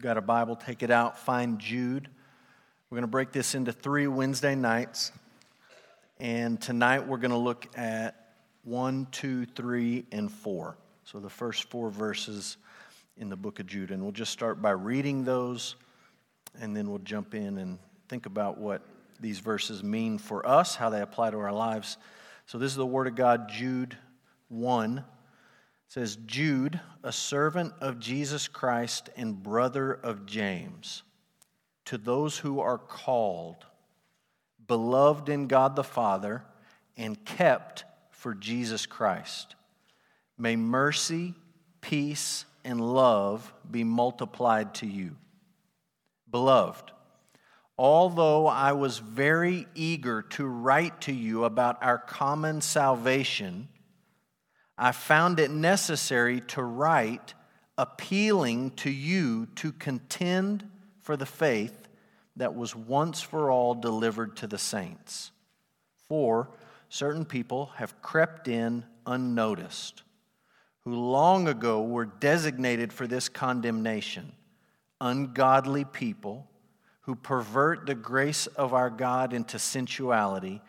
you've got a Bible, take it out, find Jude. We're going to break this into three Wednesday nights. And tonight we're going to look at one, two, three, and four. So the first four verses in the book of Jude. And we'll just start by reading those, and then we'll jump in and think about what these verses mean for us, how they apply to our lives. So this is the Word of God, Jude 1. Says, Jude, a servant of Jesus Christ and brother of James, to those who are called, beloved in God the Father, and kept for Jesus Christ. May mercy, peace, and love be multiplied to you. Beloved, although I was very eager to write to you about our common salvation, I found it necessary to write appealing to you to contend for the faith that was once for all delivered to the saints. For certain people have crept in unnoticed, who long ago were designated for this condemnation ungodly people who pervert the grace of our God into sensuality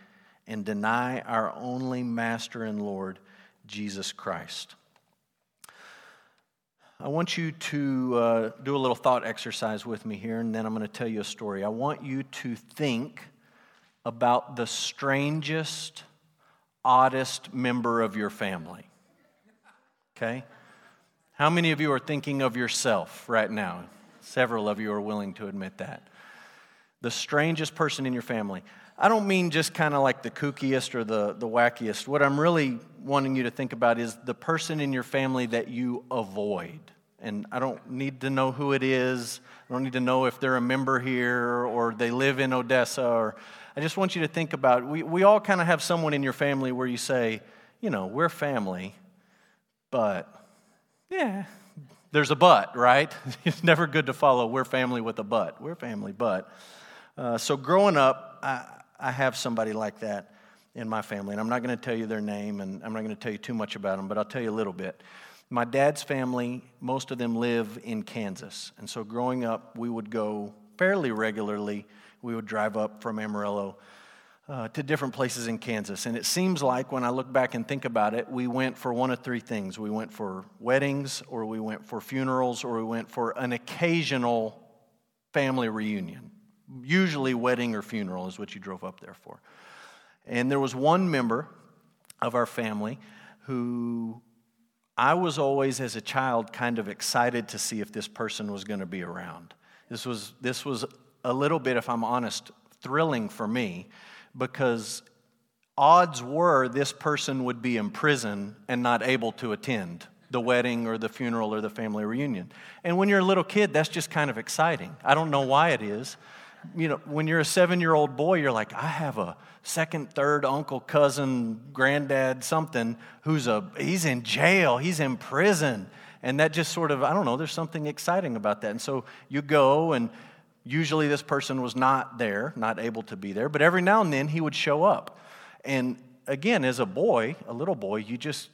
and deny our only Master and Lord, Jesus Christ. I want you to uh, do a little thought exercise with me here, and then I'm going to tell you a story. I want you to think about the strangest, oddest member of your family. Okay? How many of you are thinking of yourself right now? Several of you are willing to admit that the strangest person in your family. I don't mean just kind of like the kookiest or the, the wackiest. What I'm really wanting you to think about is the person in your family that you avoid. And I don't need to know who it is. I don't need to know if they're a member here or they live in Odessa. Or I just want you to think about we, we all kind of have someone in your family where you say, you know, we're family, but yeah, there's a but, right? It's never good to follow we're family with a but. We're family, but. Uh, so growing up, I, I have somebody like that in my family, and I'm not going to tell you their name, and I'm not going to tell you too much about them, but I'll tell you a little bit. My dad's family, most of them live in Kansas, and so growing up, we would go fairly regularly. We would drive up from Amarillo uh, to different places in Kansas. And it seems like when I look back and think about it, we went for one of three things. We went for weddings, or we went for funerals, or we went for an occasional family reunion usually wedding or funeral is what you drove up there for. And there was one member of our family who I was always, as a child, kind of excited to see if this person was going to be around. This was, this was a little bit, if I'm honest, thrilling for me because odds were this person would be in prison and not able to attend the wedding or the funeral or the family reunion. And when you're a little kid, that's just kind of exciting. I don't know why it is you know, when you're a seven year old boy, you're like, I have a second, third uncle, cousin, granddad, something who's a, he's in jail, he's in prison. And that just sort of, I don't know, there's something exciting about that. And so you go, and usually this person was not there, not able to be there, but every now and then he would show up. And again, as a boy, a little boy, you just,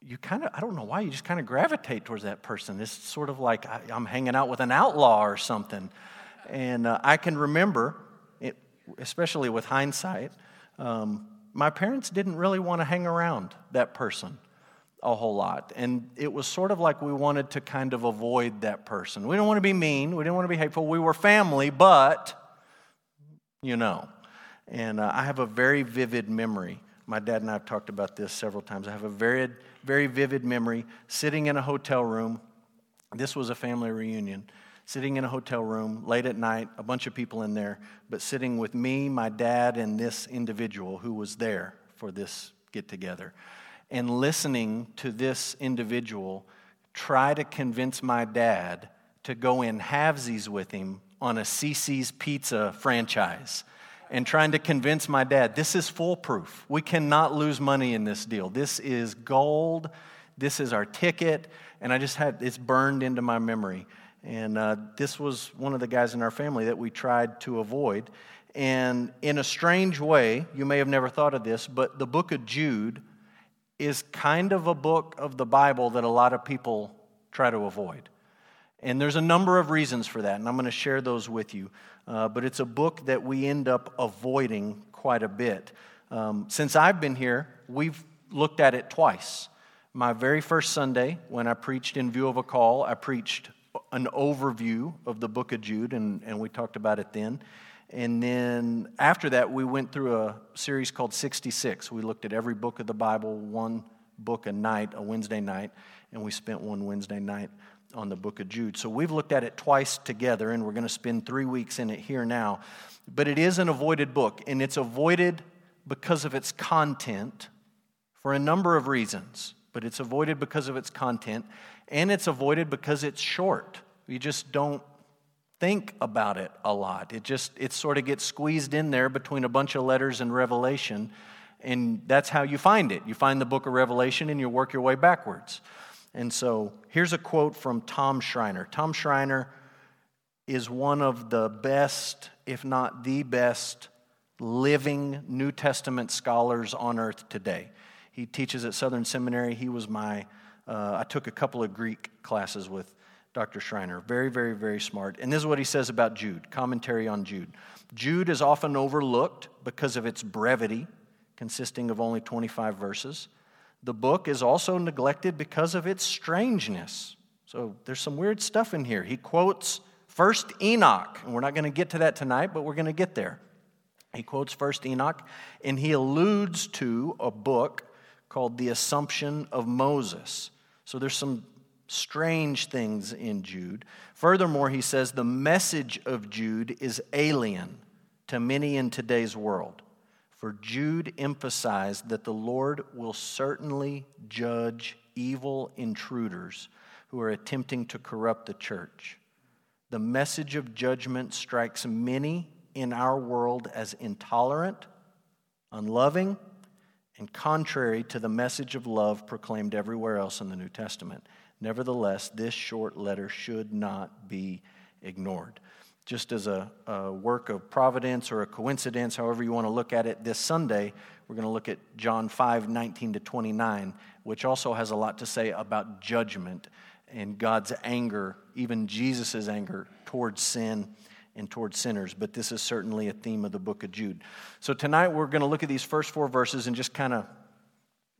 you kind of, I don't know why, you just kind of gravitate towards that person. It's sort of like I, I'm hanging out with an outlaw or something. And uh, I can remember, it, especially with hindsight, um, my parents didn't really want to hang around that person a whole lot. And it was sort of like we wanted to kind of avoid that person. We didn't want to be mean, we didn't want to be hateful. We were family, but you know. And uh, I have a very vivid memory. My dad and I have talked about this several times. I have a very, very vivid memory sitting in a hotel room. This was a family reunion sitting in a hotel room late at night, a bunch of people in there, but sitting with me, my dad, and this individual who was there for this get together, and listening to this individual try to convince my dad to go in halvesies with him on a CiCi's Pizza franchise and trying to convince my dad this is foolproof. We cannot lose money in this deal. This is gold. This is our ticket. And I just had it's burned into my memory. And uh, this was one of the guys in our family that we tried to avoid. And in a strange way, you may have never thought of this, but the book of Jude is kind of a book of the Bible that a lot of people try to avoid. And there's a number of reasons for that, and I'm going to share those with you. Uh, but it's a book that we end up avoiding quite a bit. Um, since I've been here, we've looked at it twice. My very first Sunday, when I preached in view of a call, I preached an overview of the book of Jude, and, and we talked about it then. And then after that, we went through a series called 66. We looked at every book of the Bible, one book a night, a Wednesday night, and we spent one Wednesday night on the book of Jude. So we've looked at it twice together, and we're going to spend three weeks in it here now. But it is an avoided book, and it's avoided because of its content for a number of reasons. But it's avoided because of its content, and it's avoided because it's short. You just don't think about it a lot. It just it sort of gets squeezed in there between a bunch of letters and Revelation, and that's how you find it. You find the book of Revelation and you work your way backwards. And so here's a quote from Tom Schreiner. Tom Schreiner is one of the best, if not the best, living New Testament scholars on earth today. He teaches at Southern Seminary. He was my, uh, I took a couple of Greek classes with Dr. Schreiner. Very, very, very smart. And this is what he says about Jude, commentary on Jude. Jude is often overlooked because of its brevity, consisting of only 25 verses. The book is also neglected because of its strangeness. So there's some weird stuff in here. He quotes First Enoch, and we're not going to get to that tonight, but we're going to get there. He quotes First Enoch, and he alludes to a book called The Assumption of Moses. So there's some strange things in Jude. Furthermore, he says the message of Jude is alien to many in today's world. For Jude emphasized that the Lord will certainly judge evil intruders who are attempting to corrupt the church. The message of judgment strikes many in our world as intolerant, unloving, and contrary to the message of love proclaimed everywhere else in the New Testament. Nevertheless, this short letter should not be ignored. Just as a, a, work of providence or a coincidence, however you want to look at it, this Sunday we're going to look at John 5 19 to 29, which also has a lot to say about judgment and God's anger, even Jesus' anger towards sin and towards sinners. But this is certainly a theme of the book of Jude. So tonight we're going to look at these first four verses and just kind of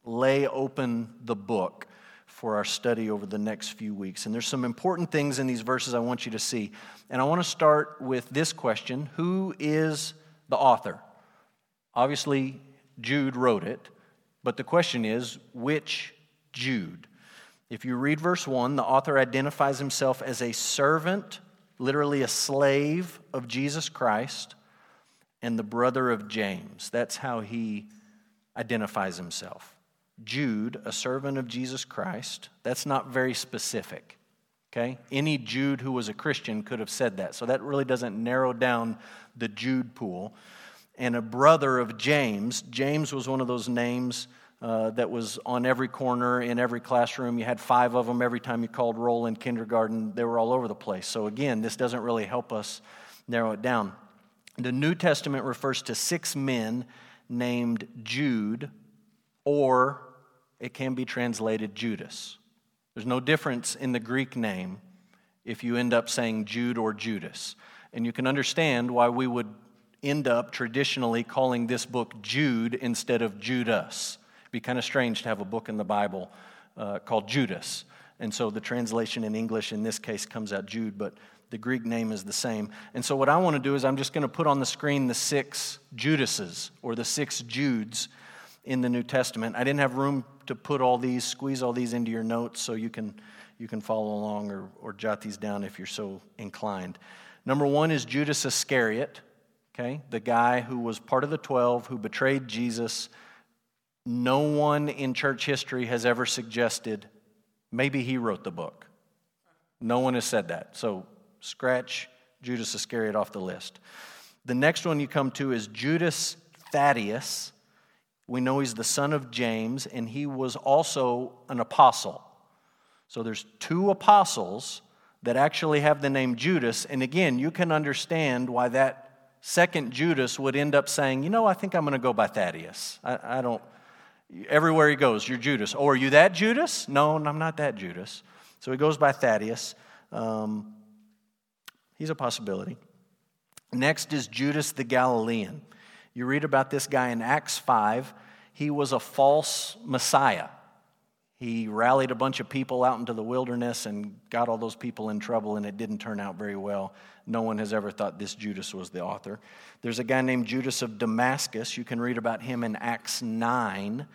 lay open the book for our study over the next few weeks. And there's some important things in these verses I want you to see. And I want to start with this question Who is the author? Obviously, Jude wrote it, but the question is, which Jude? If you read verse 1, the author identifies himself as a servant, literally a slave of Jesus Christ, and the brother of James. That's how he identifies himself. Jude, a servant of Jesus Christ. That's not very specific. Okay? Any Jude who was a Christian could have said that. So that really doesn't narrow down the Jude pool. And a brother of James. James was one of those names uh, that was on every corner in every classroom. You had five of them every time you called roll in kindergarten. They were all over the place. So again, this doesn't really help us narrow it down. The New Testament refers to six men named Jude or it can be translated Judas. There's no difference in the Greek name if you end up saying Jude or Judas. And you can understand why we would end up traditionally calling this book Jude instead of Judas. Be kind of strange to have a book in the Bible uh, called Judas. And so the translation in English in this case comes out Jude, but the Greek name is the same. And so what I want to do is I'm just going to put on the screen the six Judases or the six Judes in the New Testament. I didn't have room to put all these, squeeze all these into your notes so you can, you can follow along or, or jot these down if you're so inclined. Number one is Judas Iscariot, okay, the guy who was part of the 12 who betrayed Jesus. No one in church history has ever suggested maybe he wrote the book. No one has said that. So scratch Judas Iscariot off the list. The next one you come to is Judas Thaddeus. We know he's the son of James, and he was also an apostle. So there's two apostles that actually have the name Judas. And again, you can understand why that second Judas would end up saying, You know, I think I'm going to go by Thaddeus. I, I, don't, everywhere he goes, you're Judas. Oh, are you that Judas? No, I'm not that Judas. So he goes by Thaddeus. Um, he's a possibility. Next is Judas the Galilean. You read about this guy in Acts 5. He was a false Messiah. He rallied a bunch of people out into the wilderness and got all those people in trouble, and it didn't turn out very well. No one has ever thought this Judas was the author. There's a guy named Judas of Damascus. You can read about him in Acts 9.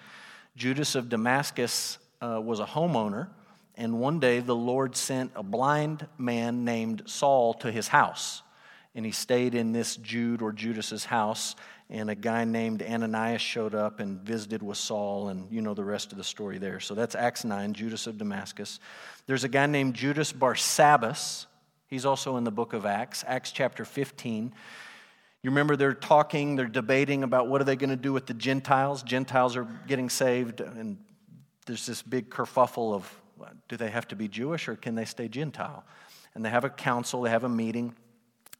Judas of Damascus uh, was a homeowner, and one day the Lord sent a blind man named Saul to his house. And he stayed in this Jude or Judas's house, and a guy named Ananias showed up and visited with Saul, and you know the rest of the story there. So that's Acts 9, Judas of Damascus. There's a guy named Judas Barsabbas. He's also in the book of Acts, Acts chapter 15. You remember they're talking, they're debating about what are they going to do with the Gentiles. Gentiles are getting saved, and there's this big kerfuffle of do they have to be Jewish or can they stay Gentile? And they have a council, they have a meeting,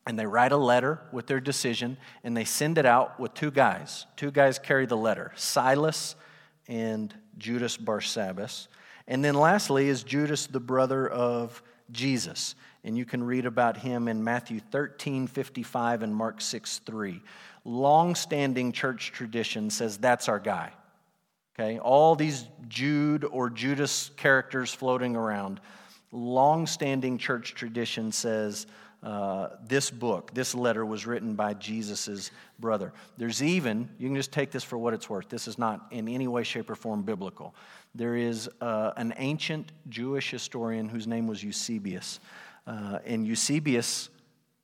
and they write a letter with their decision, and they send it out with two guys. Two guys carry the letter Silas and Judas Barsabbas. And then lastly is Judas, the brother of Jesus and you can read about him in Matthew 13, 55, and Mark 6, 3. Long standing church tradition says that's our guy. Okay, all these Jude or Judas characters floating around. Long standing church tradition says uh, this book, this letter was written by Jesus' brother. There's even, you can just take this for what it's worth. This is not in any way, shape, or form biblical. There is uh, an ancient Jewish historian whose name was Eusebius. Uh, and Eusebius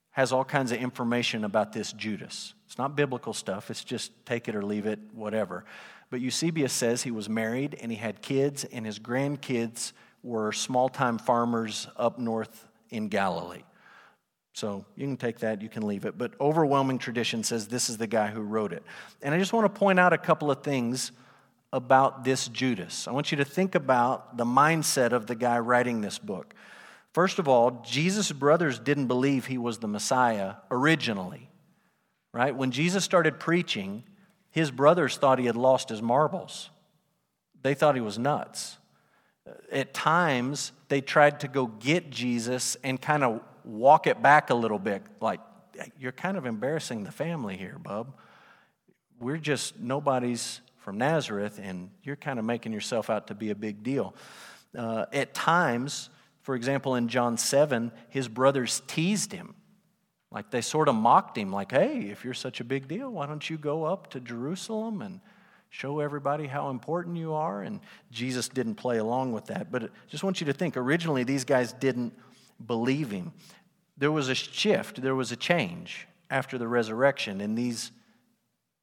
has all kinds of information about this Judas. It's not biblical stuff, it's just take it or leave it, whatever. But Eusebius says he was married and he had kids, and his grandkids were small time farmers up north in Galilee. So you can take that, you can leave it. But overwhelming tradition says this is the guy who wrote it. And I just want to point out a couple of things about this Judas. I want you to think about the mindset of the guy writing this book. First of all, Jesus' brothers didn't believe he was the Messiah originally, right? When Jesus started preaching, his brothers thought he had lost his marbles. They thought he was nuts. At times, they tried to go get Jesus and kind of walk it back a little bit, like, you're kind of embarrassing the family here, bub. We're just nobody's from Nazareth, and you're kind of making yourself out to be a big deal. Uh, at times, for example, in John 7, his brothers teased him. Like they sort of mocked him, like, hey, if you're such a big deal, why don't you go up to Jerusalem and show everybody how important you are? And Jesus didn't play along with that. But I just want you to think originally, these guys didn't believe him. There was a shift, there was a change after the resurrection. And these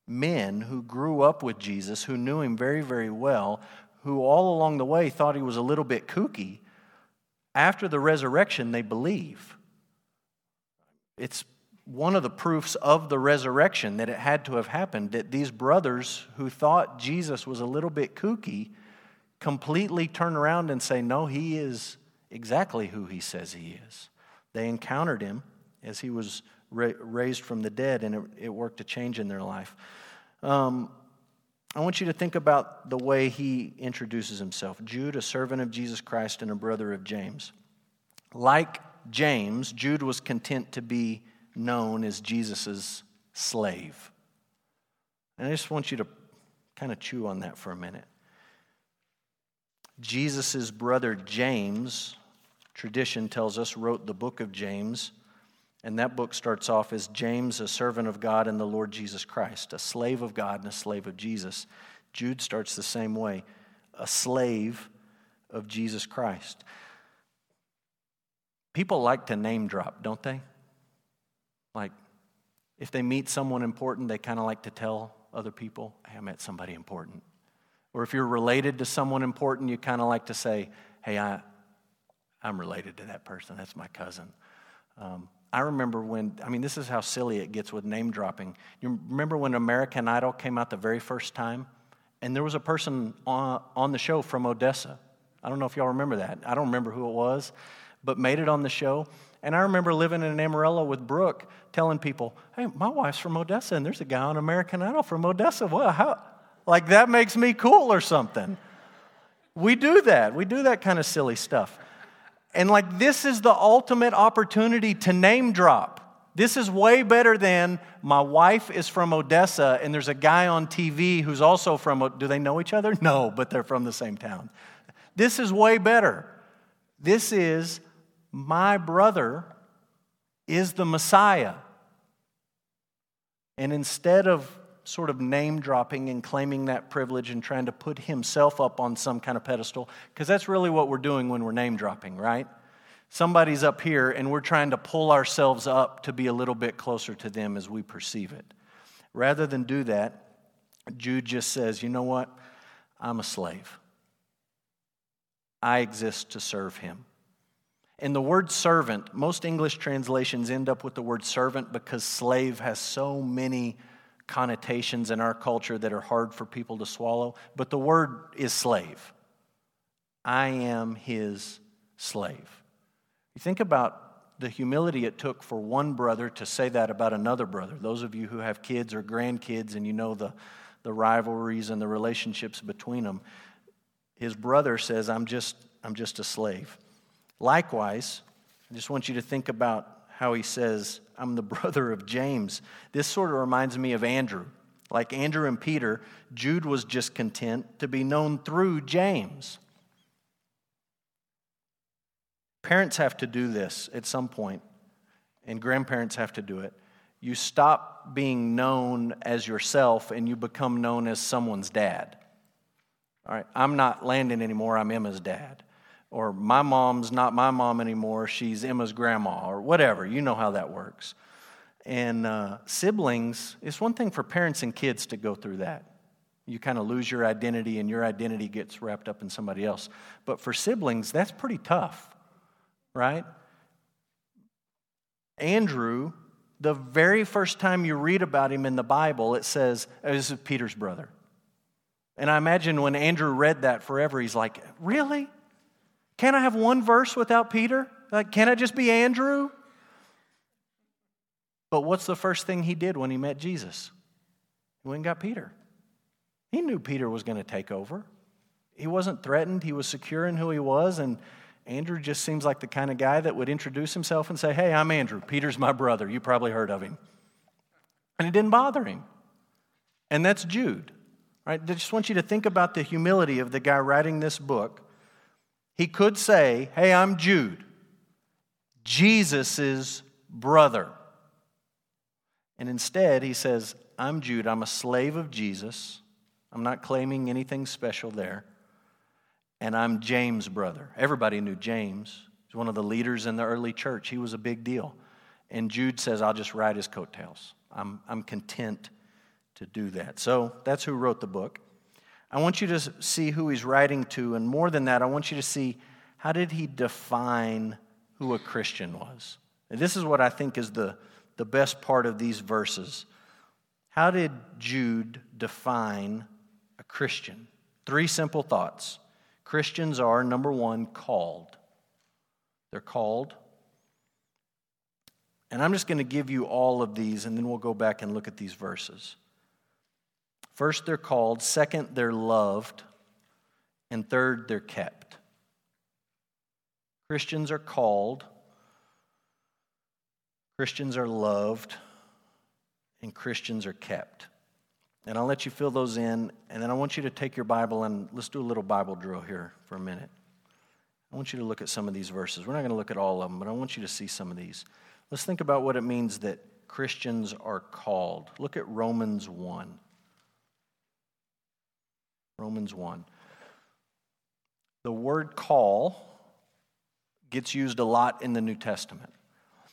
men who grew up with Jesus, who knew him very, very well, who all along the way thought he was a little bit kooky, after the resurrection, they believe. It's one of the proofs of the resurrection that it had to have happened that these brothers who thought Jesus was a little bit kooky completely turn around and say, No, he is exactly who he says he is. They encountered him as he was ra- raised from the dead, and it, it, worked a change in their life. Um, I want you to think about the way he introduces himself Jude, a servant of Jesus Christ and a brother of James. Like James, Jude was content to be known as Jesus' slave. And I just want you to kind of chew on that for a minute. Jesus' brother James, tradition tells us, wrote the book of James. And that book starts off as James, a servant of God and the Lord Jesus Christ, a slave of God and a slave of Jesus. Jude starts the same way, a slave of Jesus Christ. People like to name drop, don't they? Like, if they meet someone important, they kind of like to tell other people, hey, I met somebody important. Or if you're related to someone important, you kind of like to say, hey, I, I'm related to that person. That's my cousin. Um, I remember when, I mean, this is how silly it gets with name dropping. You remember when American Idol came out the very first time? And there was a person on, on the show from Odessa. I don't know if y'all remember that. I don't remember who it was, but made it on the show. And I remember living in Amarillo with Brooke telling people, hey, my wife's from Odessa, and there's a guy on American Idol from Odessa. Well, how? Like, that makes me cool or something. We do that. We do that kind of silly stuff. And like, this is the ultimate opportunity to name drop. This is way better than my wife is from Odessa and there's a guy on TV who's also from, do they know each other? No, but they're from the same town. This is way better. This is my brother is the Messiah. And instead of sort of name dropping and claiming that privilege and trying to put himself up on some kind of pedestal, because that's really what we're doing when we're name dropping, right? Somebody's up here and we're trying to pull ourselves up to be a little bit closer to them as we perceive it. Rather than do that, Jude just says, you know what? I'm a slave. I exist to serve him. And the word servant, most English translations end up with the word servant because slave has so many connotations in our culture that are hard for people to swallow. But the word is slave. I am his slave. You think about the humility it took for one brother to say that about another brother. Those of you who have kids or grandkids and you know the, the rivalries and the relationships between them. His brother says, I'm just, I'm just a slave. Likewise, I just want you to think about how he says, I'm the brother of James. This sort of reminds me of Andrew. Like Andrew and Peter, Jude was just content to be known through James. Parents have to do this at some point, and grandparents have to do it. You stop being known as yourself and you become known as someone's dad. All right, I'm not Landon anymore, I'm Emma's dad. Or my mom's not my mom anymore, she's Emma's grandma, or whatever. You know how that works. And uh, siblings, it's one thing for parents and kids to go through that. You kind of lose your identity and your identity gets wrapped up in somebody else. But for siblings, that's pretty tough right? Andrew, the very first time you read about him in the Bible, it says, oh, This is Peter's brother. And I imagine when Andrew read that forever, he's like, Really? Can't I have one verse without Peter? Uh, like, can't I just be Andrew? But what's the first thing he did when he met Jesus? He went and got Peter. He knew Peter was going to take over. He wasn't threatened, he was secure in who he was, and Andrew just seems like the kind of guy that would introduce himself and say, Hey, I'm Andrew. Peter's my brother. You probably heard of him. And it didn't bother him. And that's Jude. Right? I just want you to think about the humility of the guy writing this book. He could say, Hey, I'm Jude, Jesus' brother. And instead, he says, I'm Jude. I'm a slave of Jesus. I'm not claiming anything special there and I'm James' brother. Everybody knew James. He's one of the leaders in the early church. He was a big deal. And Jude says, I'll just ride his coattails. I'm, I'm content to do that. So that's who wrote the book. I want you to see who he's writing to, and more than that, I want you to see how did he define who a Christian was. And this is what I think is the, the best part of these verses. How did Jude define a Christian? Three simple thoughts. Christians are, number one, called. They're called. And I'm just going to give you all of these, and then we'll go back and look at these verses. First, they're called. Second, they're loved. And third, they're kept. Christians are called. Christians are loved. And Christians are kept. And I'll let you fill those in. And then I want you to take your Bible and let's do a little Bible drill here for a minute. I want you to look at some of these verses. We're not going to look at all of them, but I want you to see some of these. Let's think about what it means that Christians are called. Look at Romans 1. Romans 1. The word call gets used a lot in the New Testament.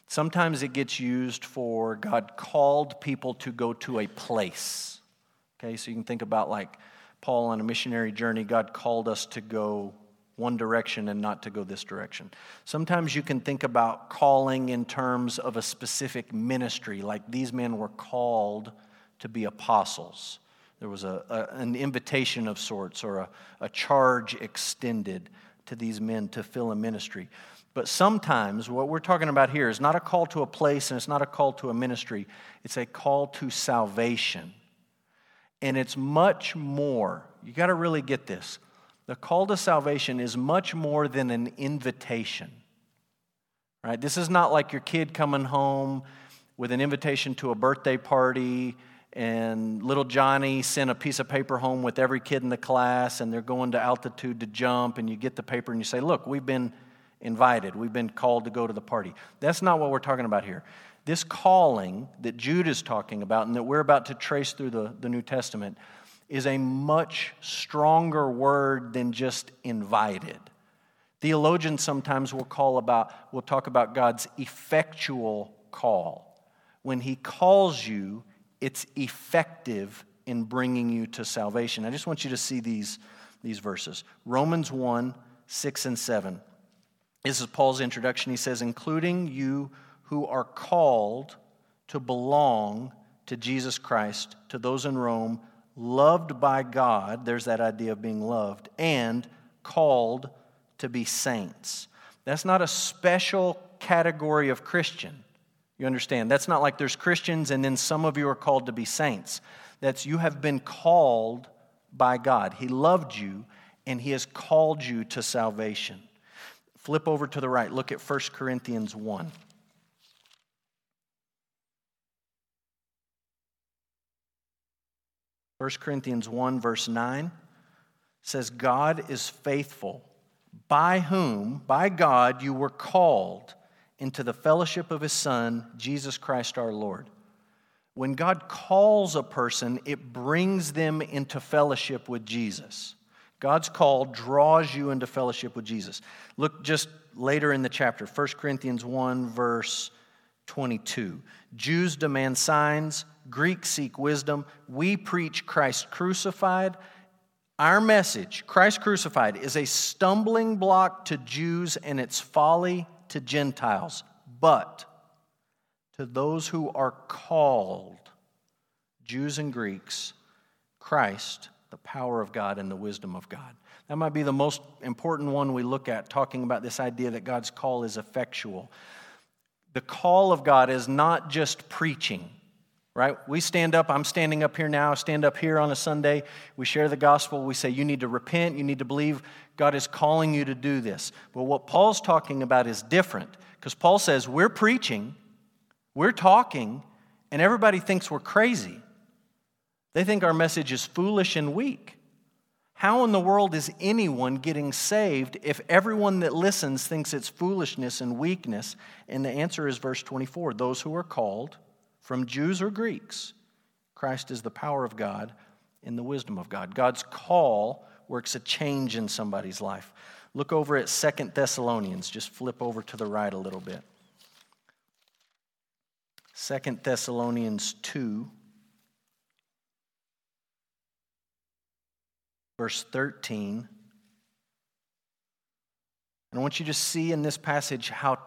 Sometimes it gets used for God called people to go to a place. Okay, so you can think about like Paul on a missionary journey, God called us to go one direction and not to go this direction. Sometimes you can think about calling in terms of a specific ministry, like these men were called to be apostles. There was a, a an invitation of sorts or a, a charge extended to these men to fill a ministry. But sometimes what we're talking about here is not a call to a place and it's not a call to a ministry, it's a call to salvation. And it's much more, you got to really get this. The call to salvation is much more than an invitation. Right? This is not like your kid coming home with an invitation to a birthday party and little Johnny sent a piece of paper home with every kid in the class and they're going to altitude to jump and you get the paper and you say, "Look, we've been invited. We've been called to go to the party." That's not what we're talking about here. This calling that Jude is talking about and that we're about to trace through the, the New Testament is a much stronger word than just invited. Theologians sometimes will call about will talk about God's effectual call. When he calls you, it's effective in bringing you to salvation. I just want you to see these, these verses. Romans 1, 6 and 7. This is Paul's introduction. He says, including you who are called to belong to Jesus Christ, to those in Rome, loved by God, there's that idea of being loved, and called to be saints. That's not a special category of Christian. You understand? That's not like there's Christians and then some of you are called to be saints. That's you have been called by God. He loved you and He has called you to salvation. Flip over to the right. Look at 1 Corinthians 1. 1 Corinthians 1, verse 9 says, God is faithful, by whom, by God, you were called into the fellowship of his Son, Jesus Christ our Lord. When God calls a person, it brings them into fellowship with Jesus. God's call draws you into fellowship with Jesus. Look just later in the chapter, 1 Corinthians 1, verse 22. Jews demand signs, Greeks seek wisdom. We preach Christ crucified. Our message, Christ crucified, is a stumbling block to Jews and its folly to Gentiles, but to those who are called, Jews and Greeks, Christ, the power of God and the wisdom of God. That might be the most important one we look at, talking about this idea that God's call is effectual. The call of God is not just preaching, right? We stand up, I'm standing up here now, stand up here on a Sunday. We share the gospel. We say, you need to repent, you need to believe God is calling you to do this. But what Paul's talking about is different because Paul says, we're preaching, we're talking, and everybody thinks we're crazy. They think our message is foolish and weak. How in the world is anyone getting saved if everyone that listens thinks it's foolishness and weakness? And the answer is verse 24 those who are called, from Jews or Greeks, Christ is the power of God in the wisdom of God. God's call works a change in somebody's life. Look over at Second Thessalonians. Just flip over to the right a little bit. Second Thessalonians 2, verse 13. And I want you to see in this passage how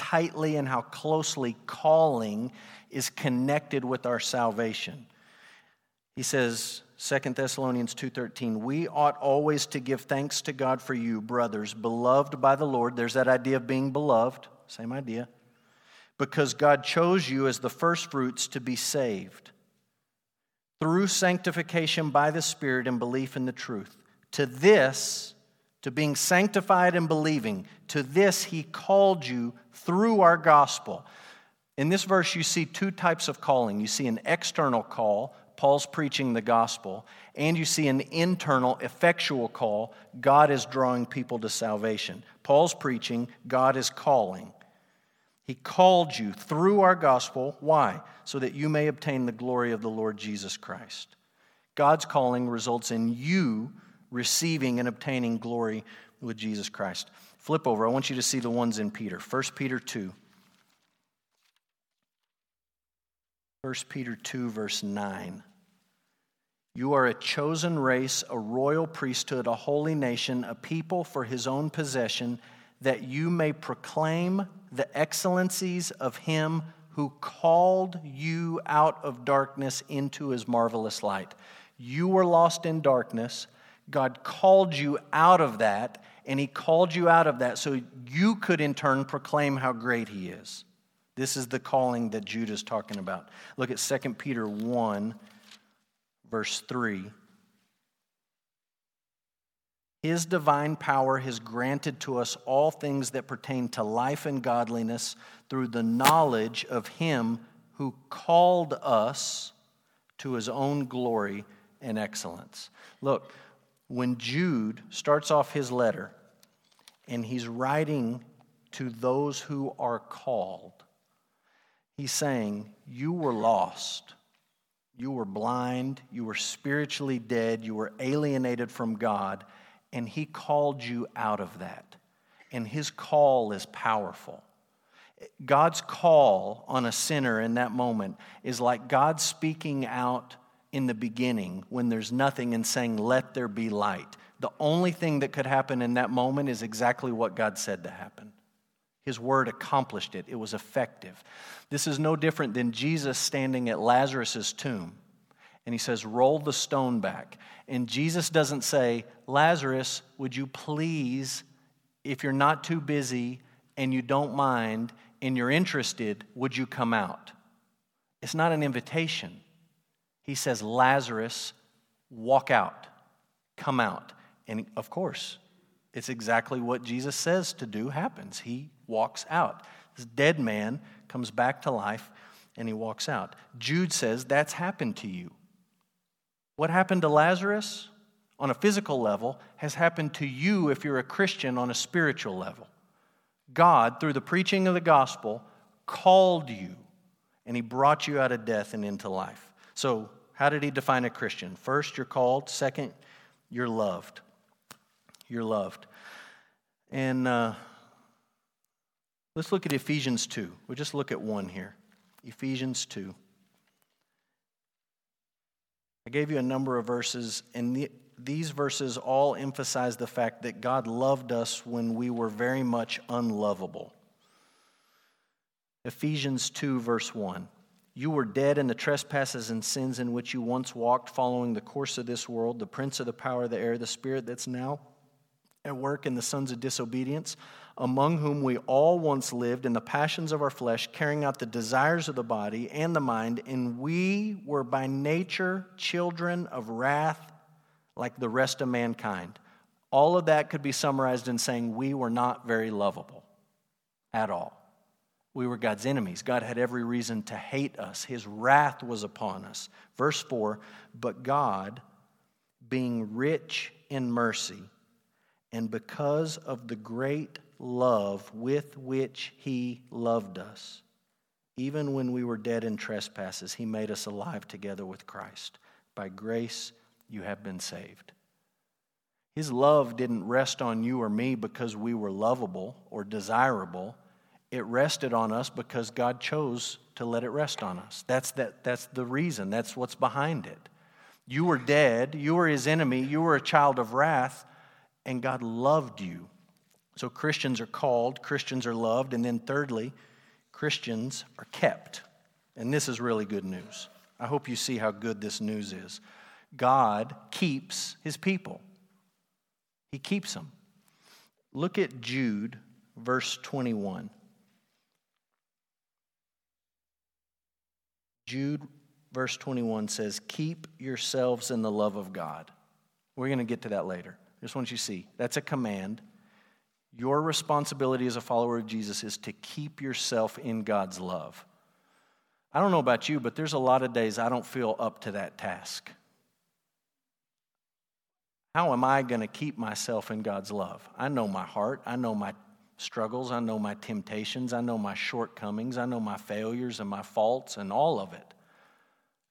tightly and how closely calling is connected with our salvation. He says, 2 Thessalonians 2:13 We ought always to give thanks to God for you brothers beloved by the Lord. There's that idea of being beloved same idea. Because God chose you as the first fruits to be saved through sanctification by the spirit and belief in the truth. To this to being sanctified and believing to this he called you through our gospel in this verse you see two types of calling you see an external call Paul's preaching the gospel, and you see an internal, effectual call. God is drawing people to salvation. Paul's preaching, God is calling. He called you through our gospel. Why? So that you may obtain the glory of the Lord Jesus Christ. God's calling results in you receiving and obtaining glory with Jesus Christ. Flip over. I want you to see the ones in Peter. 1 Peter 2. 1 Peter 2, verse 9. You are a chosen race, a royal priesthood, a holy nation, a people for his own possession, that you may proclaim the excellencies of him who called you out of darkness into his marvelous light. You were lost in darkness. God called you out of that, and he called you out of that so you could in turn proclaim how great he is. This is the calling that Jude is talking about. Look at 2 Peter 1 verse 3. His divine power has granted to us all things that pertain to life and godliness through the knowledge of Him who called us to His own glory and excellence. Look, when Jude starts off his letter and he's writing to those who are called, he's saying, You were lost. You were blind. You were spiritually dead. You were alienated from God and He called you out of that. And His call is powerful. God's call on a sinner in that moment is like God speaking out in the beginning when there's nothing and saying, Let there be light. The only thing that could happen in that moment is exactly what God said to happen. His word accomplished it, it was effective. This is no different than Jesus standing at Lazarus' tomb and he says, Roll the stone back. And Jesus doesn't say, Lazarus, would you please, if you're not too busy and you don't mind and you're interested, would you come out? It's not an invitation. He says, Lazarus, walk out, come out. And of course, it's exactly what Jesus says to do happens. He walks out. This dead man comes back to life and he walks out. Jude says, That's happened to you. What happened to Lazarus on a physical level has happened to you if you're a Christian on a spiritual level. God, through the preaching of the gospel, called you and he brought you out of death and into life. So, how did he define a Christian? First, you're called. Second, you're loved. You're loved. And uh, let's look at Ephesians 2. We'll just look at one here. Ephesians 2. I gave you a number of verses, and the, these verses all emphasize the fact that God loved us when we were very much unlovable. Ephesians 2, verse 1. You were dead in the trespasses and sins in which you once walked, following the course of this world, the prince of the power of the air, the spirit that's now at work in the sons of disobedience among whom we all once lived in the passions of our flesh, carrying out the desires of the body and the mind, and we were by nature children of wrath like the rest of mankind. All of that could be summarized in saying we were not very lovable at all. We were God's enemies. God had every reason to hate us. His wrath was upon us. Verse 4 But God, being rich in mercy, and because of the great love with which he loved us. Even when we were dead in trespasses, he made us alive together with Christ. By grace, you have been saved. His love didn't rest on you or me because we were lovable or desirable. It rested on us because God chose to let it rest on us. That's, that, that's the reason, that's what's behind it. You were dead, you were his enemy, you were a child of wrath, and God loved you so Christians are called, Christians are loved, and then thirdly, Christians are kept. And this is really good news. I hope you see how good this news is. God keeps his people, he keeps them. Look at Jude, verse 21. Jude, verse 21 says, Keep yourselves in the love of God. We're going to get to that later. I just want you to see that's a command. Your responsibility as a follower of Jesus is to keep yourself in God's love. I don't know about you, but there's a lot of days I don't feel up to that task. How am I going to keep myself in God's love? I know my heart. I know my struggles. I know my temptations. I know my shortcomings. I know my failures and my faults and all of it.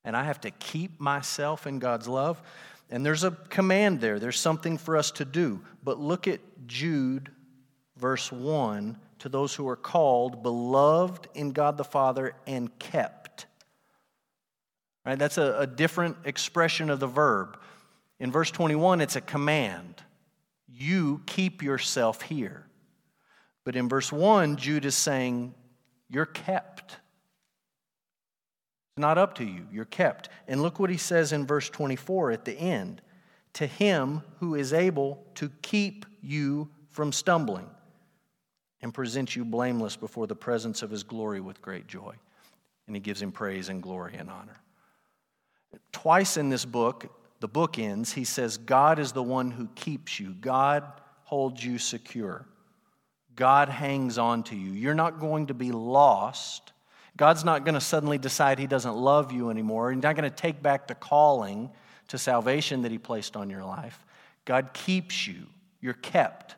And I have to keep myself in God's love. And there's a command there, there's something for us to do. But look at Jude verse 1 to those who are called, beloved in God the Father, and kept. Right? That's a, a different expression of the verb. In verse 21, it's a command. You keep yourself here. But in verse 1, Jude is saying, You're kept. It's not up to you, you're kept. And look what he says in verse 24 at the end To him who is able to keep you from stumbling and present you blameless before the presence of his glory with great joy. And he gives him praise and glory and honor. Twice in this book, the book ends, he says, God is the one who keeps you, God holds you secure. God hangs on to you. You're not going to be lost. God's not going to suddenly decide he doesn't love you anymore. He's not going to take back the calling to salvation that he placed on your life. God keeps you. You're kept.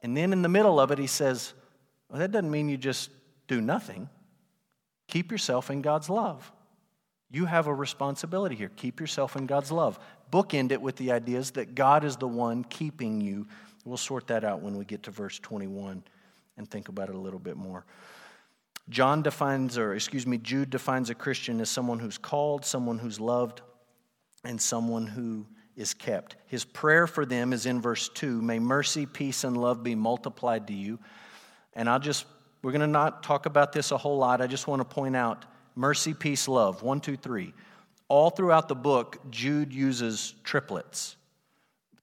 And then in the middle of it, he says, well, that doesn't mean you just do nothing. Keep yourself in God's love. You have a responsibility here. Keep yourself in God's love. Bookend it with the ideas that God is the one keeping you. We'll sort that out when we get to verse 21 and think about it a little bit more. John defines, or excuse me, Jude defines a Christian as someone who's called, someone who's loved, and someone who is kept. His prayer for them is in verse 2 May mercy, peace, and love be multiplied to you. And I'll just, we're going to not talk about this a whole lot. I just want to point out mercy, peace, love. One, two, three. All throughout the book, Jude uses triplets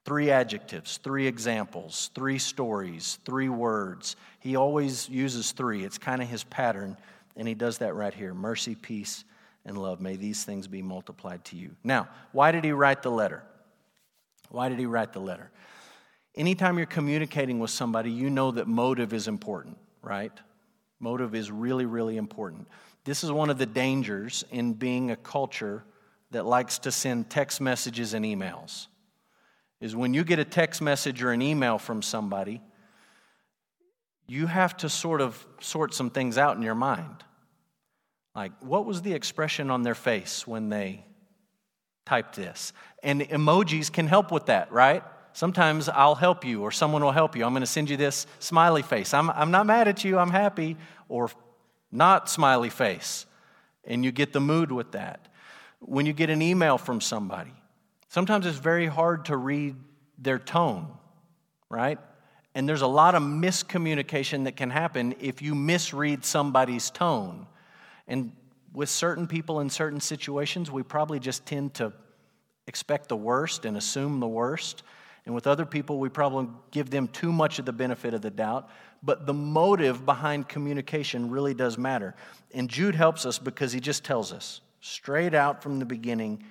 three adjectives, three examples, three stories, three words. He always uses three. It's kind of his pattern, and he does that right here mercy, peace, and love. May these things be multiplied to you. Now, why did he write the letter? Why did he write the letter? Anytime you're communicating with somebody, you know that motive is important, right? Motive is really, really important. This is one of the dangers in being a culture that likes to send text messages and emails. Is when you get a text message or an email from somebody, you have to sort of sort some things out in your mind. Like, what was the expression on their face when they typed this? And emojis can help with that, right? Sometimes I'll help you or someone will help you. I'm going to send you this smiley face. I'm, I'm not mad at you, I'm happy. Or not smiley face. And you get the mood with that. When you get an email from somebody, sometimes it's very hard to read their tone, right? And there's a lot of miscommunication that can happen if you misread somebody's tone. And with certain people in certain situations, we probably just tend to expect the worst and assume the worst. And with other people, we probably give them too much of the benefit of the doubt. But the motive behind communication really does matter. And Jude helps us because he just tells us straight out from the beginning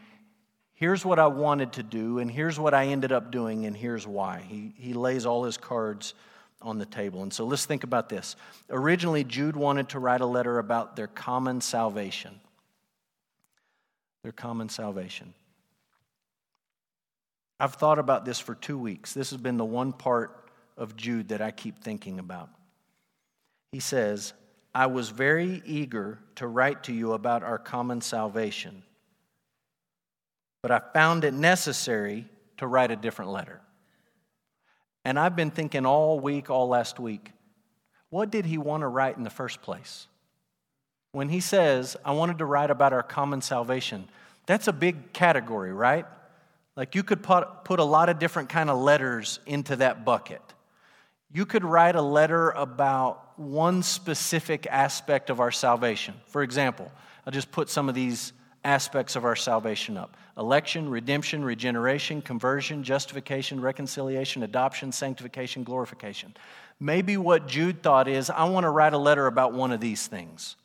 here's what I wanted to do, and here's what I ended up doing, and here's why. He, he lays all his cards on the table. And so let's think about this. Originally, Jude wanted to write a letter about their common salvation. Their common salvation. I've thought about this for two weeks. This has been the one part of Jude that I keep thinking about. He says, I was very eager to write to you about our common salvation, but I found it necessary to write a different letter. And I've been thinking all week, all last week, what did he want to write in the first place? When he says, I wanted to write about our common salvation, that's a big category, right? Like you could put, put a lot of different kind of letters into that bucket. You could write a letter about one specific aspect of our salvation. For example, I'll just put some of these aspects of our salvation up election, redemption, regeneration, conversion, justification, reconciliation, adoption, sanctification, glorification. Maybe what Jude thought is I want to write a letter about one of these things,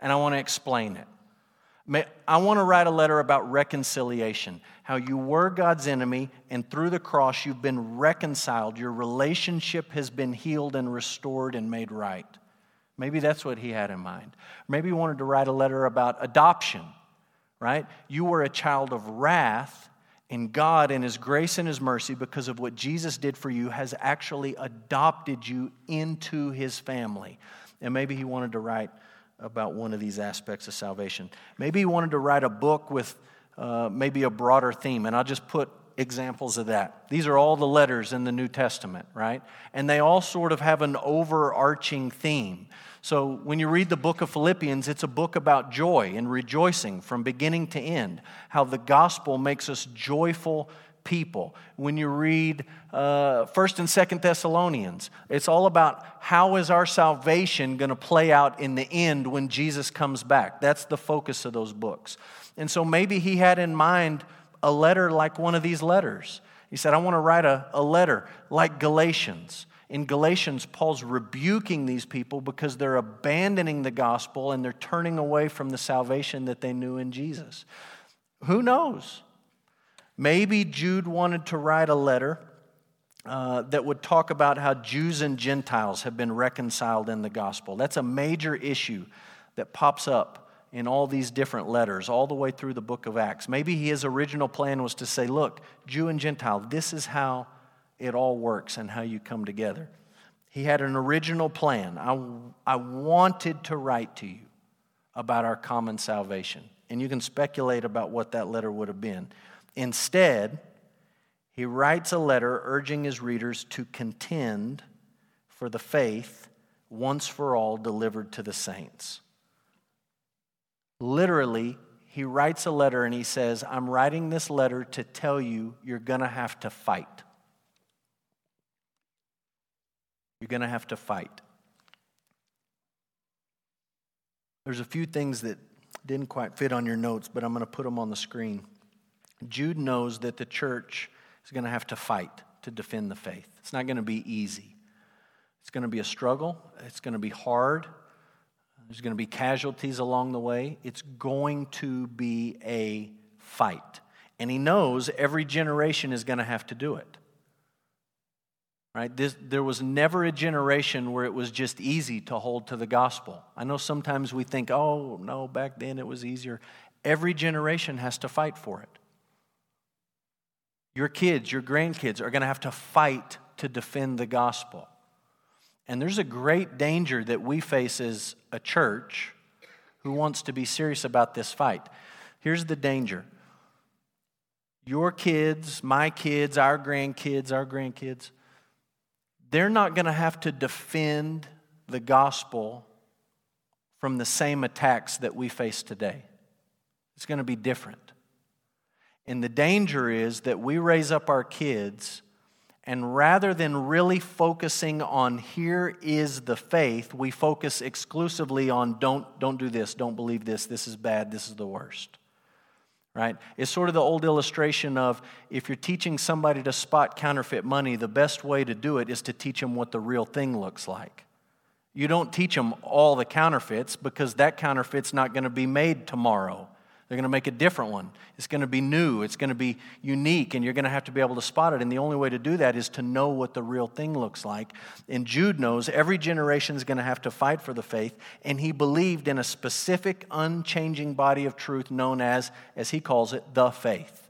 and I want to explain it. I want to write a letter about reconciliation, how you were God's enemy, and through the cross you've been reconciled. Your relationship has been healed and restored and made right. Maybe that's what he had in mind. Maybe he wanted to write a letter about adoption, right? You were a child of wrath, and God, in His grace and His mercy, because of what Jesus did for you, has actually adopted you into His family. And maybe he wanted to write about one of these aspects of salvation. Maybe he wanted to write a book with uh, maybe a broader theme, and I'll just put examples of that. These are all the letters in the New Testament, right? And they all sort of have an overarching theme. So when you read the book of Philippians, it's a book about joy and rejoicing from beginning to end, how the gospel makes us joyful people. When you read uh, 1st and 2nd Thessalonians, it's all about how is our salvation going to play out in the end when Jesus comes back. That's the focus of those books. And so maybe he had in mind a letter like one of these letters. He said, I want to write a, a letter like Galatians. In Galatians, Paul's rebuking these people because they're abandoning the gospel and they're turning away from the salvation that they knew in Jesus. Who knows? Maybe Jude wanted to write a letter uh, that would talk about how Jews and Gentiles have been reconciled in the gospel. That's a major issue that pops up in all these different letters, all the way through the book of Acts. Maybe his original plan was to say, look, Jew and Gentile, this is how it all works and how you come together. He had an original plan. I, I wanted to write to you about our common salvation. And you can speculate about what that letter would have been. Instead, he writes a letter urging his readers to contend for the faith once for all delivered to the saints. Literally, he writes a letter and he says, I'm writing this letter to tell you you're going to have to fight. You're going to have to fight. There's a few things that didn't quite fit on your notes, but I'm going to put them on the screen. Jude knows that the church is going to have to fight to defend the faith. It's not going to be easy. It's going to be a struggle. It's going to be hard. There's going to be casualties along the way. It's going to be a fight. And he knows every generation is going to have to do it. Right? This, there was never a generation where it was just easy to hold to the gospel. I know sometimes we think, oh, no, back then it was easier. Every generation has to fight for it. Your kids, your grandkids are going to have to fight to defend the gospel. And there's a great danger that we face as a church who wants to be serious about this fight. Here's the danger your kids, my kids, our grandkids, our grandkids, they're not going to have to defend the gospel from the same attacks that we face today. It's going to be different. And the danger is that we raise up our kids, and rather than really focusing on here is the faith, we focus exclusively on don't, don't do this, don't believe this, this is bad, this is the worst. Right? It's sort of the old illustration of if you're teaching somebody to spot counterfeit money, the best way to do it is to teach them what the real thing looks like. You don't teach them all the counterfeits because that counterfeit's not going to be made tomorrow. They're going to make a different one. It's going to be new, it's going to be unique, and you're going to have to be able to spot it. And the only way to do that is to know what the real thing looks like. And Jude knows every generation is going to have to fight for the faith, and he believed in a specific, unchanging body of truth known as, as he calls it, the faith.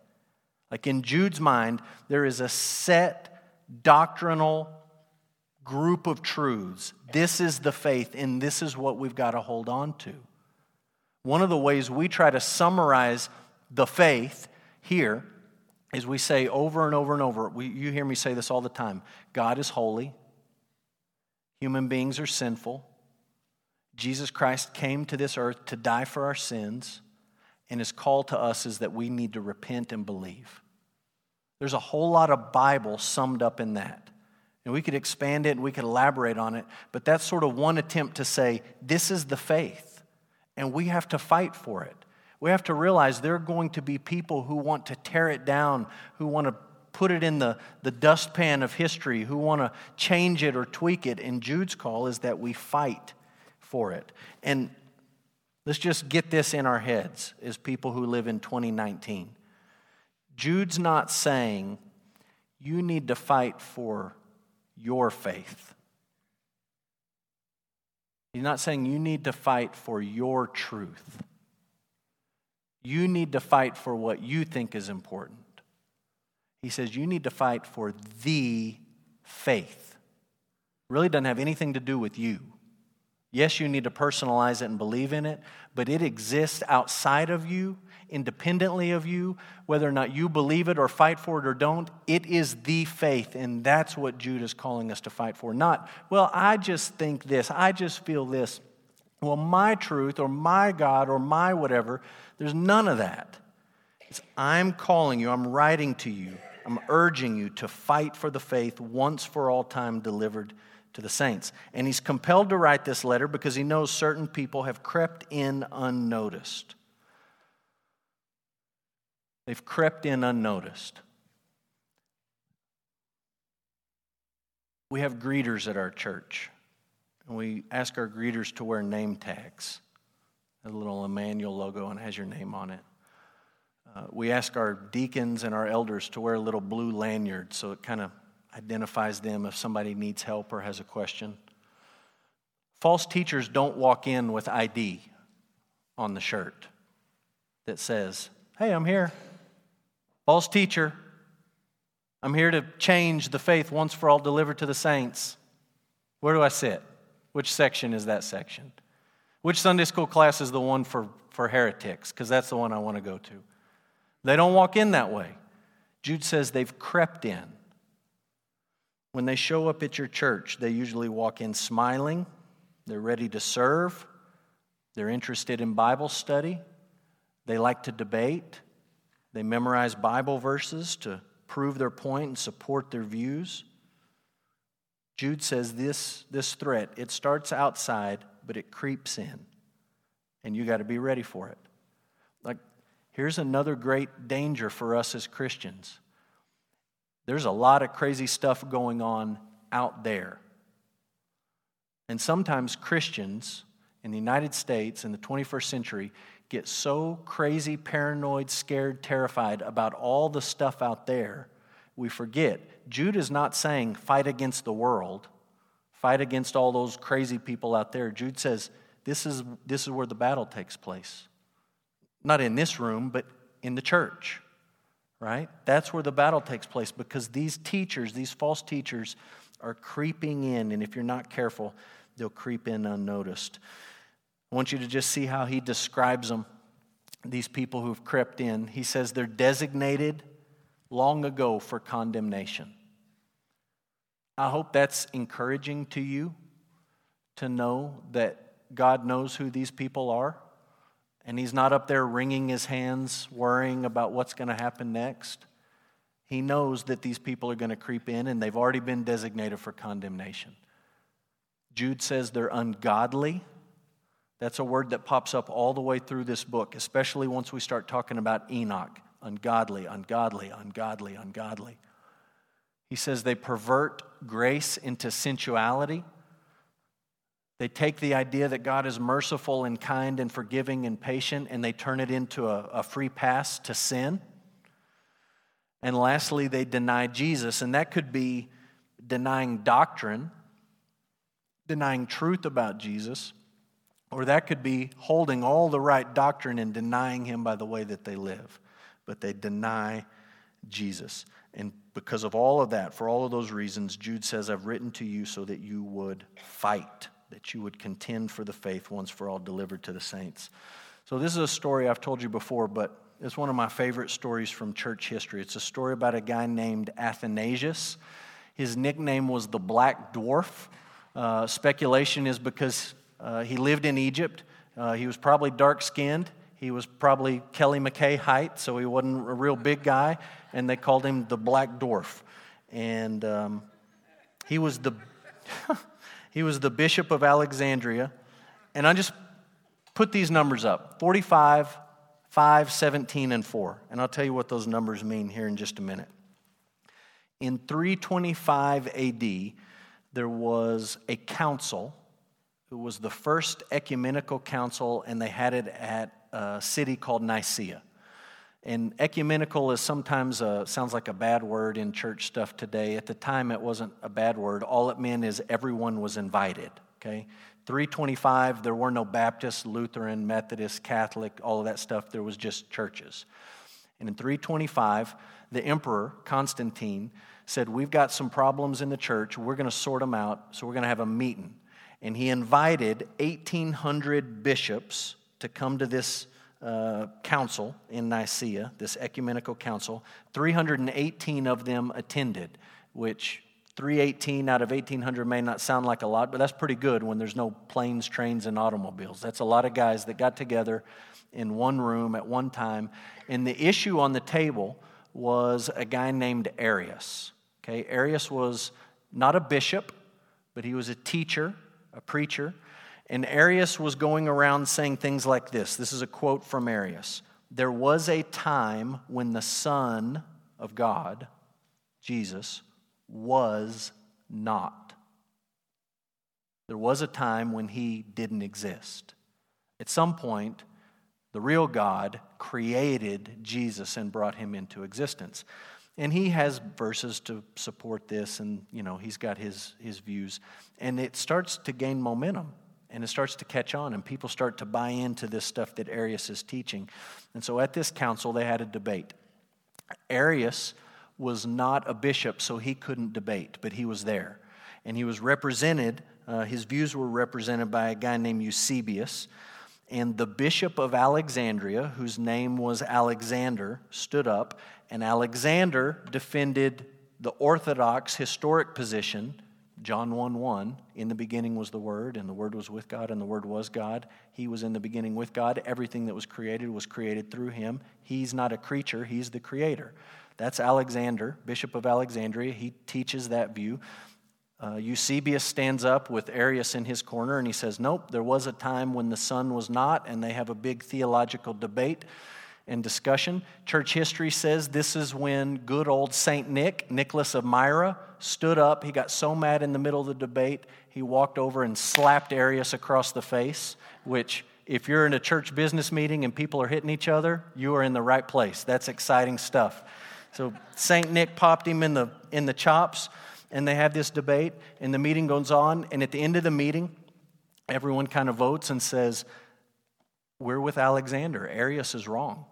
Like in Jude's mind, there is a set doctrinal group of truths. This is the faith, and this is what we've got to hold on to. One of the ways we try to summarize the faith here is we say over and over and over, we, you hear me say this all the time God is holy, human beings are sinful, Jesus Christ came to this earth to die for our sins, and his call to us is that we need to repent and believe. There's a whole lot of Bible summed up in that. And we could expand it and we could elaborate on it, but that's sort of one attempt to say, this is the faith and we have to fight for it. We have to realize there are going to be people who want to tear it down, who want to put it in the, the dustpan of history, who want to change it or tweak it. And Jude's call is that we fight for it. And let's just get this in our heads as people who live in 2019. Jude's not saying you need to fight for your faith. He's not saying you need to fight for your truth. You need to fight for what you think is important. He says you need to fight for the faith. Really doesn't have anything to do with you. Yes, you need to personalize it and believe in it, but it exists outside of you independently of you, whether or not you believe it or fight for it or don't. It is the faith, and that's what Jude is calling us to fight for. Not, well, I just think this, I just feel this. Well, my truth or my God or my whatever, there's none of that. It's, I'm calling you, I'm writing to you, I'm urging you to fight for the faith once for all time delivered to the saints. And he's compelled to write this letter because he knows certain people have crept in unnoticed. They've crept in unnoticed. We have greeters at our church, and we ask our greeters to wear name tags. A little Emmanuel logo and has your name on it. Uh, we ask our deacons and our elders to wear a little blue lanyard so it kind of identifies them if somebody needs help or has a question. False teachers don't walk in with ID on the shirt that says, Hey, I'm here. False teacher. I'm here to change the faith once for all delivered to the saints. Where do I sit? Which section is that section? Which Sunday school class is the one for, for heretics? Because that's the one I want to go to. They don't walk in that way. Jude says they've crept in. When they show up at your church, they usually walk in smiling, they're ready to serve, they're interested in Bible study, they like to debate, they memorize Bible verses to prove their point and support their views. Jude says this, this threat, it starts outside, but it creeps in. And you got to be ready for it. Like, here's another great danger for us as Christians. There's a lot of crazy stuff going on out there. And sometimes Christians in the United States in the 21st century get so crazy, paranoid, scared, terrified about all the stuff out there, we forget. Jude is not saying fight against the world, fight against all those crazy people out there. Jude says this is, this is where the battle takes place. Not in this room, but in the church, right? That's where the battle takes place because these teachers, these false teachers, are creeping in, and if you're not careful, they'll creep in unnoticed. I want you to just see how he describes them, these people who've crept in. He says they're designated long ago for condemnation. I hope that's encouraging to you to know that God knows who these people are. And He's not up there wringing His hands, worrying about what's going to happen next. He knows that these people are going to creep in and they've already been designated for condemnation. Jude says they're ungodly. That's a word that pops up all the way through this book, especially once we start talking about Enoch. Ungodly, ungodly, ungodly, ungodly. He says they pervert grace into sensuality. They take the idea that God is merciful and kind and forgiving and patient, and they turn it into a, a free pass to sin. And lastly, they deny Jesus, and that could be denying doctrine, denying truth about Jesus, or that could be holding all the right doctrine and denying him by the way that they live. But they deny Jesus. And because of all of that, for all of those reasons, Jude says, I've written to you so that you would fight, that you would contend for the faith once for all delivered to the saints. So, this is a story I've told you before, but it's one of my favorite stories from church history. It's a story about a guy named Athanasius. His nickname was the Black Dwarf. Uh, speculation is because uh, he lived in Egypt. Uh, he was probably dark skinned. He was probably Kelly McKay height, so he wasn't a real big guy, and they called him the Black Dwarf. And um, he was the he was the bishop of Alexandria. And I just put these numbers up 45, 5, 17, and 4. And I'll tell you what those numbers mean here in just a minute. In 325 AD, there was a council it was the first ecumenical council, and they had it at a city called Nicaea. And ecumenical is sometimes a, sounds like a bad word in church stuff today. At the time, it wasn't a bad word. All it meant is everyone was invited. Okay, 325. There were no Baptist, Lutheran, Methodist, Catholic, all of that stuff. There was just churches. And in 325, the emperor Constantine said, "We've got some problems in the church. We're going to sort them out. So we're going to have a meeting." And he invited 1,800 bishops to come to this uh, council in Nicaea, this ecumenical council. 318 of them attended, which 318 out of 1,800 may not sound like a lot, but that's pretty good when there's no planes, trains, and automobiles. That's a lot of guys that got together in one room at one time. And the issue on the table was a guy named Arius. Okay, Arius was not a bishop, but he was a teacher a preacher, and Arius was going around saying things like this. This is a quote from Arius There was a time when the Son of God, Jesus, was not. There was a time when he didn't exist. At some point, the real God, created Jesus and brought him into existence. And he has verses to support this, and you know, he's got his, his views. And it starts to gain momentum and it starts to catch on, and people start to buy into this stuff that Arius is teaching. And so at this council, they had a debate. Arius was not a bishop, so he couldn't debate, but he was there. And he was represented, uh, his views were represented by a guy named Eusebius. And the bishop of Alexandria, whose name was Alexander, stood up, and Alexander defended the Orthodox historic position, John 1 1. In the beginning was the Word, and the Word was with God, and the Word was God. He was in the beginning with God. Everything that was created was created through him. He's not a creature, he's the creator. That's Alexander, Bishop of Alexandria. He teaches that view. Uh, Eusebius stands up with Arius in his corner and he says, Nope, there was a time when the Son was not, and they have a big theological debate and discussion. Church history says this is when good old Saint Nick, Nicholas of Myra, stood up. He got so mad in the middle of the debate, he walked over and slapped Arius across the face, which if you're in a church business meeting and people are hitting each other, you are in the right place. That's exciting stuff. So St. Nick popped him in the, in the chops, and they have this debate, and the meeting goes on. And at the end of the meeting, everyone kind of votes and says, We're with Alexander. Arius is wrong.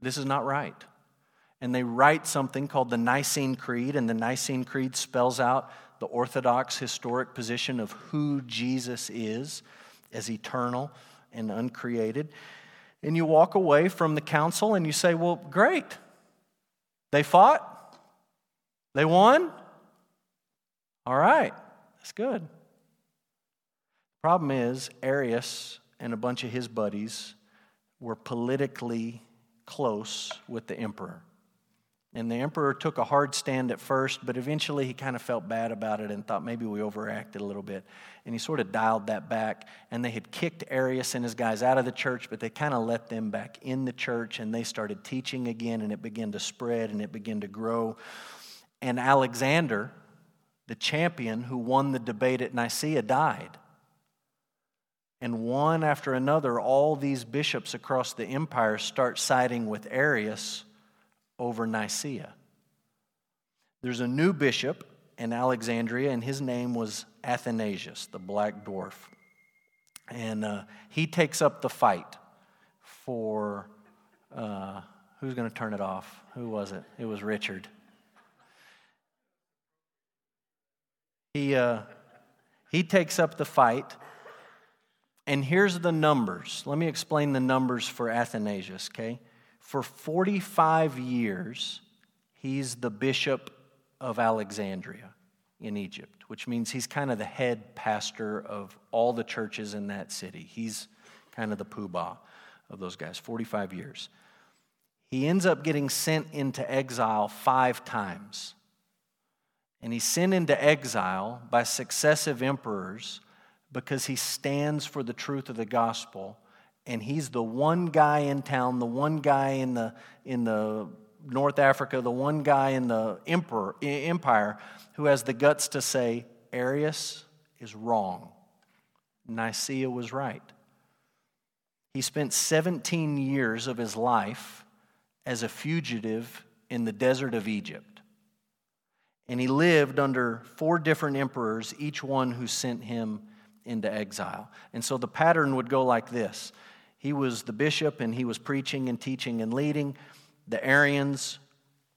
This is not right. And they write something called the Nicene Creed, and the Nicene Creed spells out the Orthodox historic position of who Jesus is as eternal and uncreated. And you walk away from the council and you say, Well, great. They fought? They won? All right, that's good. Problem is, Arius and a bunch of his buddies were politically close with the emperor. And the emperor took a hard stand at first, but eventually he kind of felt bad about it and thought maybe we overacted a little bit. And he sort of dialed that back. And they had kicked Arius and his guys out of the church, but they kind of let them back in the church and they started teaching again and it began to spread and it began to grow. And Alexander, the champion who won the debate at Nicaea, died. And one after another, all these bishops across the empire start siding with Arius over Nicaea. There's a new bishop in Alexandria, and his name was Athanasius, the black dwarf. And uh, he takes up the fight for uh, who's going to turn it off? Who was it? It was Richard. He, uh, he takes up the fight, and here's the numbers. Let me explain the numbers for Athanasius, okay? For 45 years, he's the bishop of Alexandria in Egypt, which means he's kind of the head pastor of all the churches in that city. He's kind of the poobah of those guys, 45 years. He ends up getting sent into exile five times. And he's sent into exile by successive emperors because he stands for the truth of the gospel and he's the one guy in town, the one guy in the, in the North Africa, the one guy in the emperor, empire who has the guts to say, Arius is wrong. Nicaea was right. He spent 17 years of his life as a fugitive in the desert of Egypt. And he lived under four different emperors, each one who sent him into exile. And so the pattern would go like this he was the bishop and he was preaching and teaching and leading. The Arians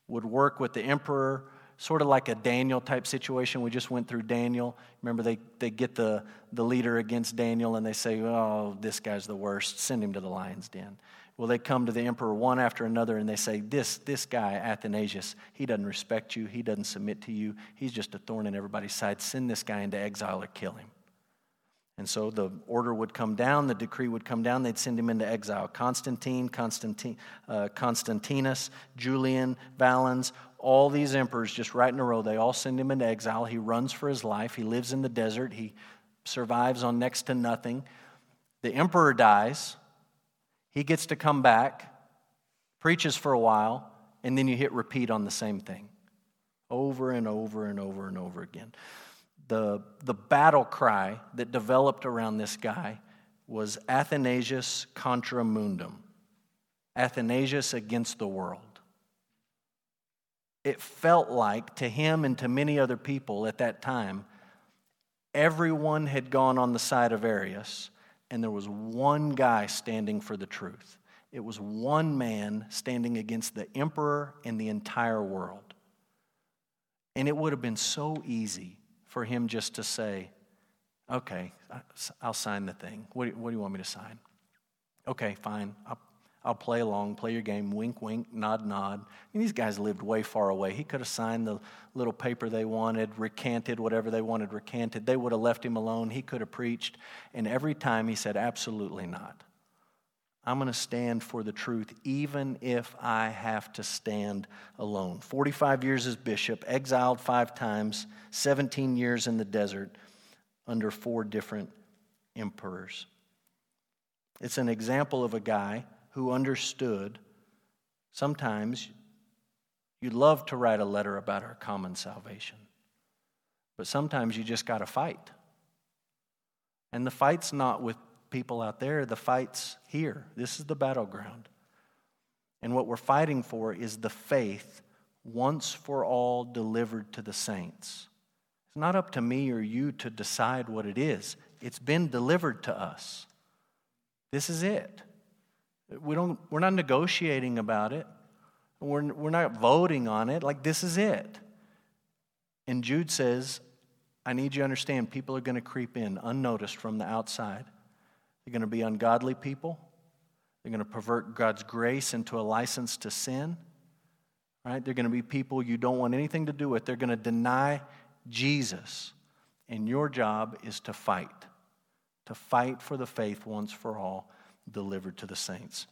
would work with the emperor, sort of like a Daniel type situation. We just went through Daniel. Remember, they, they get the, the leader against Daniel and they say, Oh, this guy's the worst. Send him to the lion's den. Well, they come to the emperor one after another and they say, This, this guy, Athanasius, he doesn't respect you. He doesn't submit to you. He's just a thorn in everybody's side. Send this guy into exile or kill him. And so the order would come down, the decree would come down, they'd send him into exile. Constantine, Constantine uh, Constantinus, Julian, Valens, all these emperors just right in a row, they all send him into exile. He runs for his life. He lives in the desert. He survives on next to nothing. The emperor dies. He gets to come back, preaches for a while, and then you hit repeat on the same thing. Over and over and over and over again. The, the battle cry that developed around this guy was Athanasius contra mundum, Athanasius against the world. It felt like to him and to many other people at that time, everyone had gone on the side of Arius, and there was one guy standing for the truth. It was one man standing against the emperor and the entire world. And it would have been so easy for him just to say, Okay, I'll sign the thing. What do, you want me to sign? Okay, fine. I'll, I'll play along, play your game, wink, wink, nod, nod. And these guys lived way far away. He could have signed the little paper they wanted, recanted whatever they wanted recanted. They would have left him alone. He could have preached. And every time he said, Absolutely not. I'm going to stand for the truth, even if I have to stand alone. 45 years as bishop, exiled five times, 17 years in the desert under four different emperors. It's an example of a guy who understood sometimes you'd love to write a letter about our common salvation, but sometimes you just got to fight. And the fight's not with people out there, the fight's here. This is the battleground. And what we're fighting for is the faith once for all delivered to the saints. It's not up to me or you to decide what it is, it's been delivered to us. This is it. We don't, we're not negotiating about it. We're, we're not voting on it. Like, this is it. And Jude says, I need you to understand people are going to creep in unnoticed from the outside. They're going to be ungodly people. They're going to pervert God's grace into a license to sin. Right? They're going to be people you don't want anything to do with. They're going to deny Jesus. And your job is to fight, to fight for the faith once for all delivered to the saints.